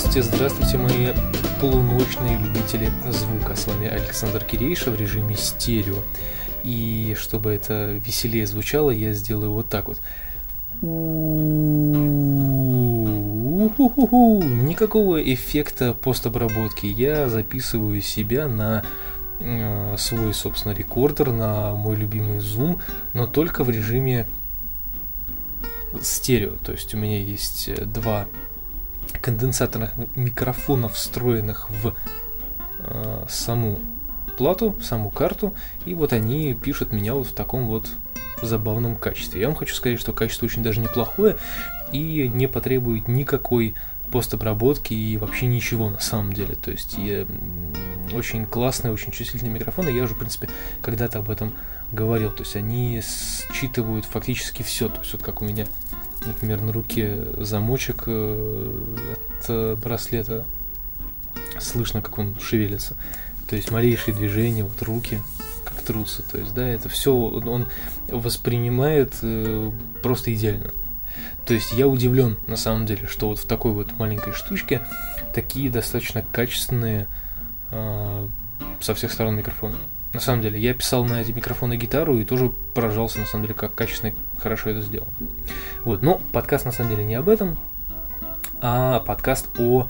Здравствуйте, здравствуйте, мои полуночные любители звука. С вами Александр Кирейша в режиме стерео. И чтобы это веселее звучало, я сделаю вот так вот. Никакого эффекта постобработки. Я записываю себя на э, свой, собственно, рекордер, на мой любимый Zoom, но только в режиме стерео. То есть у меня есть э, два конденсаторных микрофонов, встроенных в э, саму плату, в саму карту, и вот они пишут меня вот в таком вот забавном качестве. Я вам хочу сказать, что качество очень даже неплохое и не потребует никакой постобработки и вообще ничего на самом деле. То есть я, очень классные, очень чувствительные микрофоны. Я уже, в принципе, когда-то об этом говорил. То есть они считывают фактически все. То есть вот как у меня например, на руке замочек э, от браслета, слышно, как он шевелится. То есть малейшие движения, вот руки, как трутся. То есть, да, это все он воспринимает э, просто идеально. То есть я удивлен на самом деле, что вот в такой вот маленькой штучке такие достаточно качественные э, со всех сторон микрофоны. На самом деле, я писал на эти микрофоны гитару и тоже поражался, на самом деле, как качественно хорошо это сделал. Вот, но подкаст на самом деле не об этом, а подкаст о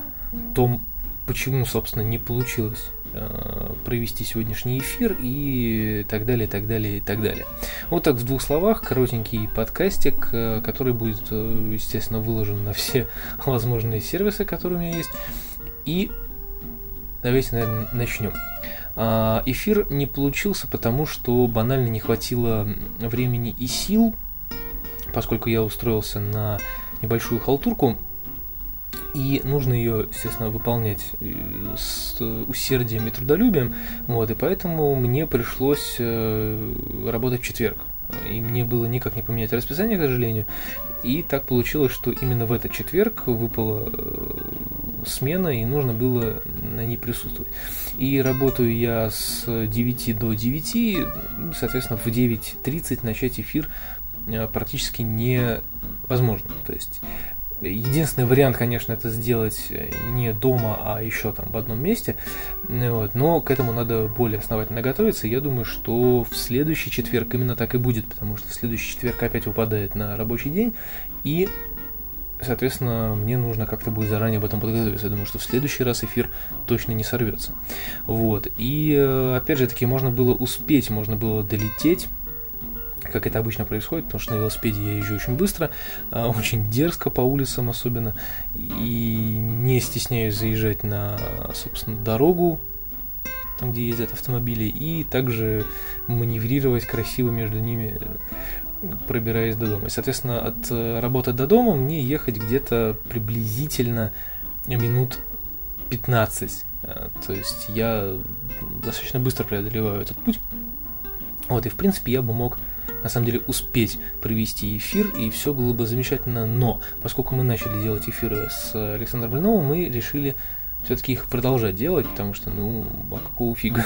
том, почему, собственно, не получилось э, провести сегодняшний эфир и так далее, так далее, и так далее. Вот так в двух словах, коротенький подкастик, э, который будет, э, естественно, выложен на все возможные сервисы, которые у меня есть. И давайте, наверное, начнем. А, эфир не получился, потому что банально не хватило времени и сил, поскольку я устроился на небольшую халтурку, и нужно ее, естественно, выполнять э, с усердием и трудолюбием, вот, и поэтому мне пришлось э, работать в четверг и мне было никак не поменять расписание, к сожалению. И так получилось, что именно в этот четверг выпала э, смена, и нужно было на ней присутствовать. И работаю я с 9 до 9, соответственно, в 9.30 начать эфир э, практически невозможно. То есть Единственный вариант, конечно, это сделать э, не дома, а еще там в одном месте. Вот. Но к этому надо более основательно готовиться. Я думаю, что в следующий четверг именно так и будет, потому что следующий четверг опять выпадает на рабочий день. И соответственно, мне нужно как-то будет заранее об этом подготовиться. Я думаю, что в следующий раз эфир точно не сорвется. Вот. И, э, опять же таки, можно было успеть, можно было долететь как это обычно происходит, потому что на велосипеде я езжу очень быстро, а, очень дерзко по улицам особенно, и не стесняюсь заезжать на, собственно, дорогу, там, где ездят автомобили, и также маневрировать красиво между ними, пробираясь до дома. И, соответственно, от э, работы до дома мне ехать где-то приблизительно минут 15. А, то есть я достаточно быстро преодолеваю этот путь. Вот, и в принципе я бы мог на самом деле успеть провести эфир, и все было бы замечательно. Но, поскольку мы начали делать эфиры с Александром Блиновым, мы решили все-таки их продолжать делать, потому что, ну, а какого фига?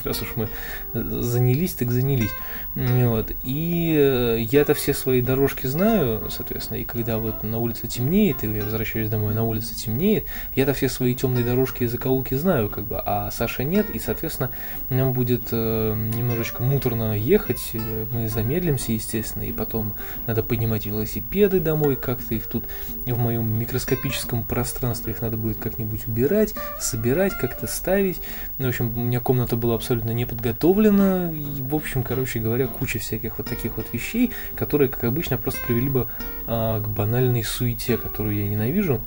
раз уж мы занялись, так занялись. Вот. И э, я-то все свои дорожки знаю, соответственно, и когда вот на улице темнеет, и я возвращаюсь домой, на улице темнеет, я-то все свои темные дорожки и закоулки знаю, как бы, а Саша нет, и, соответственно, нам будет э, немножечко муторно ехать, э, мы замедлимся, естественно, и потом надо поднимать велосипеды домой, как-то их тут в моем микроскопическом пространстве их надо будет как-нибудь убирать, собирать, как-то ставить. В общем, у меня комната была абсолютно не подготовлена. И, в общем, короче говоря, куча всяких вот таких вот вещей, которые, как обычно, просто привели бы а, к банальной суете, которую я ненавижу.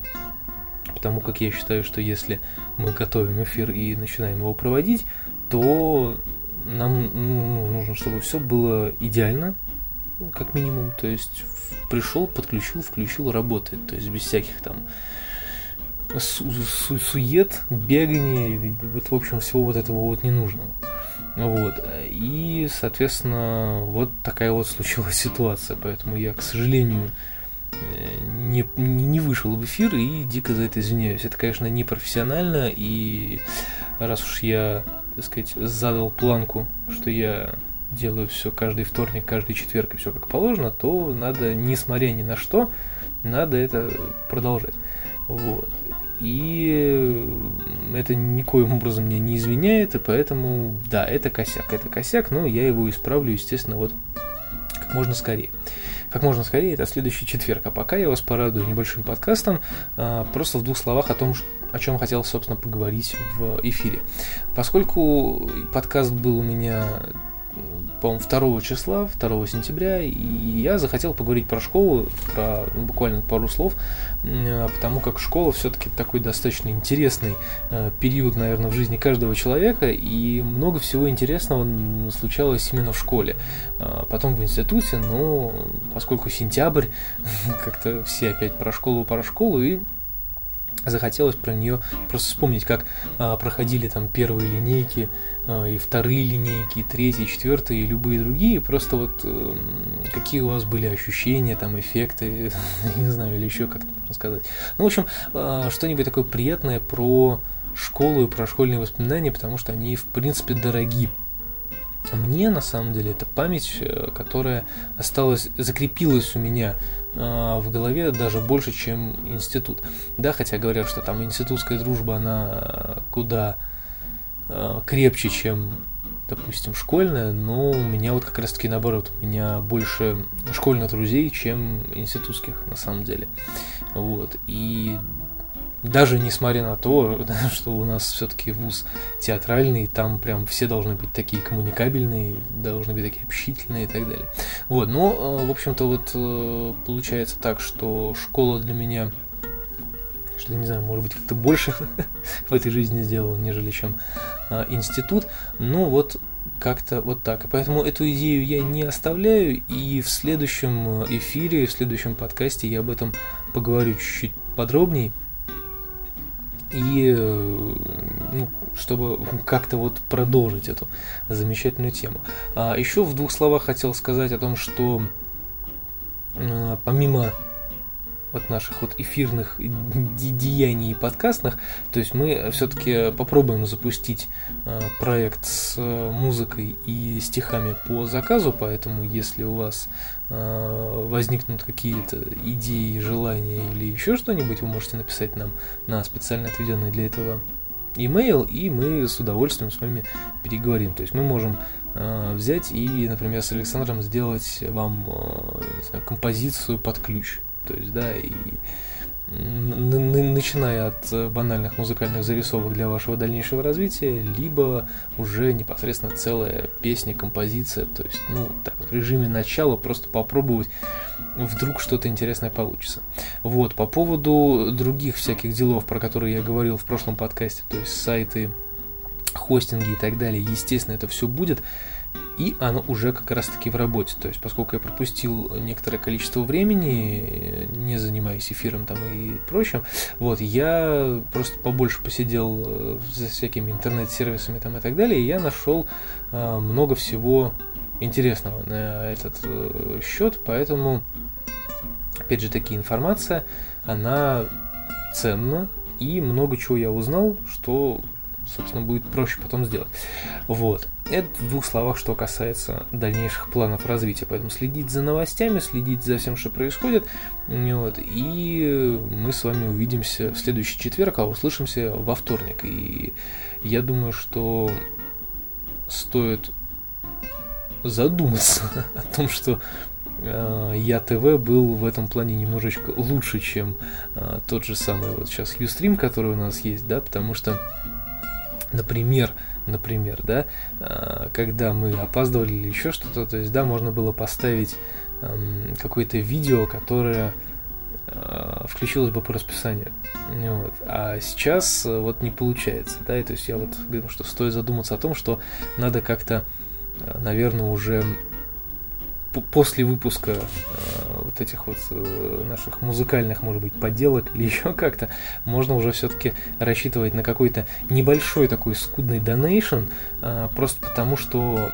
Потому как я считаю, что если мы готовим эфир и начинаем его проводить, то нам ну, нужно, чтобы все было идеально, как минимум. То есть пришел, подключил, включил, работает. То есть без всяких там су су сует, бегание, вот, в общем, всего вот этого вот не нужно. Вот. И, соответственно, вот такая вот случилась ситуация. Поэтому я, к сожалению, не, не вышел в эфир и дико за это извиняюсь. Это, конечно, не профессионально, и раз уж я, так сказать, задал планку, что я делаю все каждый вторник, каждый четверг и все как положено, то надо, несмотря ни на что, надо это продолжать. Вот. и это никоим образом меня не извиняет, и поэтому, да, это косяк, это косяк, но я его исправлю, естественно, вот как можно скорее. Как можно скорее, это следующий четверг. А пока я вас порадую небольшим подкастом, а, просто в двух словах о том, о чем хотел, собственно, поговорить в эфире. Поскольку подкаст был у меня по-моему, 2 числа, 2 сентября, и я захотел поговорить про школу, про ну, буквально пару слов, потому как школа все-таки такой достаточно интересный э, период, наверное, в жизни каждого человека, и много всего интересного случалось именно в школе. А потом в институте, но поскольку сентябрь, как-то все опять про школу, про школу, и захотелось про нее просто вспомнить, как а, проходили там первые линейки, а, и вторые линейки, и третьи, и четвертые, и любые другие, просто вот а, какие у вас были ощущения, там, эффекты, не знаю, или еще как-то можно сказать. Ну, в общем, а, что-нибудь такое приятное про школу и про школьные воспоминания, потому что они, в принципе, дороги. Мне, на самом деле, это память, э, которая осталась, закрепилась у меня Э, в голове даже больше, чем институт. Да, хотя говорят, что там институтская дружба, она куда э, крепче, чем, допустим, школьная, но у меня вот как раз-таки наоборот, у меня больше школьных друзей, чем институтских, на самом деле. Вот, и даже несмотря на то, что у нас все-таки вуз театральный, там прям все должны быть такие коммуникабельные, должны быть такие общительные и так далее. Вот, но, э, в общем-то, вот э, получается так, что школа для меня что, не знаю, может быть, как-то больше в этой жизни сделал, нежели чем э, институт. Ну, вот как-то вот так. И поэтому эту идею я не оставляю, и в следующем эфире, в следующем подкасте я об этом поговорю чуть-чуть подробнее и э, ну, чтобы как-то вот продолжить эту замечательную тему. А еще в двух словах хотел сказать о том, что э, помимо от наших вот эфирных деяний подкастных. То есть мы все-таки попробуем запустить э, проект с э, музыкой и стихами по заказу, поэтому если у вас э, возникнут какие-то идеи, желания или еще что-нибудь, вы можете написать нам на специально отведенный для этого email, и мы с удовольствием с вами переговорим. То есть мы можем взять и, например, с Александром сделать вам знаю, композицию под ключ. То есть, да, и начиная от банальных музыкальных зарисовок для вашего дальнейшего развития, либо уже непосредственно целая песня, композиция, то есть, ну, так, в режиме начала просто попробовать, вдруг что-то интересное получится. Вот, по поводу других всяких делов, про которые я говорил в прошлом подкасте, то есть сайты, хостинги и так далее, естественно, это все будет и оно уже как раз таки в работе. То есть, поскольку я пропустил некоторое количество времени, не занимаясь эфиром там и прочим, вот, я просто побольше посидел э, за всякими интернет-сервисами там и так далее, и я нашел э, много всего интересного на этот э, счет, поэтому, опять же таки, информация, она ценна, и много чего я узнал, что собственно, будет проще потом сделать. Вот. Это в двух словах, что касается дальнейших планов развития. Поэтому следить за новостями, следить за всем, что происходит. Вот, и мы с вами увидимся в следующий четверг, а услышимся во вторник. И я думаю, что стоит задуматься о том, что э, я ТВ был в этом плане немножечко лучше, чем э, тот же самый вот сейчас Ustream, который у нас есть, да, потому что например, например, да, а, когда мы опаздывали или еще что-то, то есть, да, можно было поставить какое-то видео, которое а, включилось бы по расписанию. Вот. А сейчас э, вот не получается, да, и то есть я вот говорю, что стоит задуматься о том, что надо как-то, э, наверное, уже после выпуска э, вот этих вот э, наших музыкальных, может быть, подделок или еще как-то, можно уже все-таки рассчитывать на какой-то небольшой такой скудный донейшн, э, просто потому что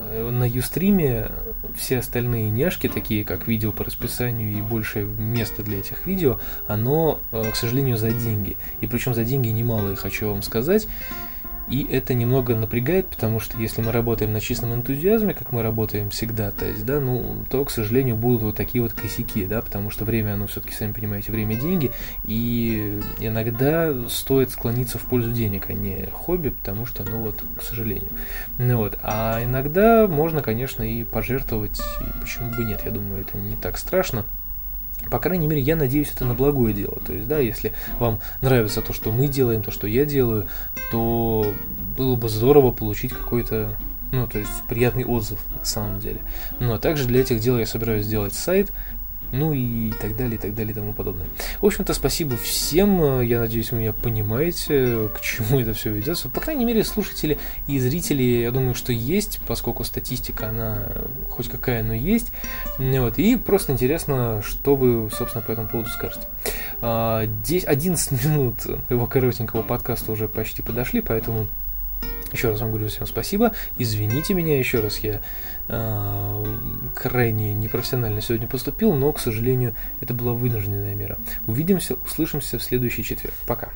э, на Юстриме все остальные няшки, такие как видео по расписанию и большее место для этих видео, оно, э, к сожалению, за деньги. И причем за деньги немалые, хочу вам сказать. И это немного напрягает, потому что если мы работаем на чистом энтузиазме, как мы работаем всегда, то есть, да, ну, то, к сожалению, будут вот такие вот косяки, да, потому что время, оно все-таки, сами понимаете, время деньги, и иногда стоит склониться в пользу денег, а не хобби, потому что, ну вот, к сожалению. Ну вот, а иногда можно, конечно, и пожертвовать, и почему бы нет, я думаю, это не так страшно. По крайней мере, я надеюсь, это на благое дело. То есть, да, если вам нравится то, что мы делаем, то, что я делаю, то было бы здорово получить какой-то ну, то есть приятный отзыв на самом деле. Ну, а также для этих дел я собираюсь сделать сайт, ну и так далее, и так далее, и тому подобное. В общем-то, спасибо всем. Я надеюсь, вы меня понимаете, к чему это все ведется. По крайней мере, слушатели и зрители, я думаю, что есть, поскольку статистика, она хоть какая, но есть. Вот. И просто интересно, что вы, собственно, по этому поводу скажете. 10, а, 11 минут его коротенького подкаста уже почти подошли, поэтому еще раз вам говорю всем спасибо. Извините меня еще раз, я э, крайне непрофессионально сегодня поступил, но, к сожалению, это была вынужденная мера. Увидимся, услышимся в следующий четверг. Пока.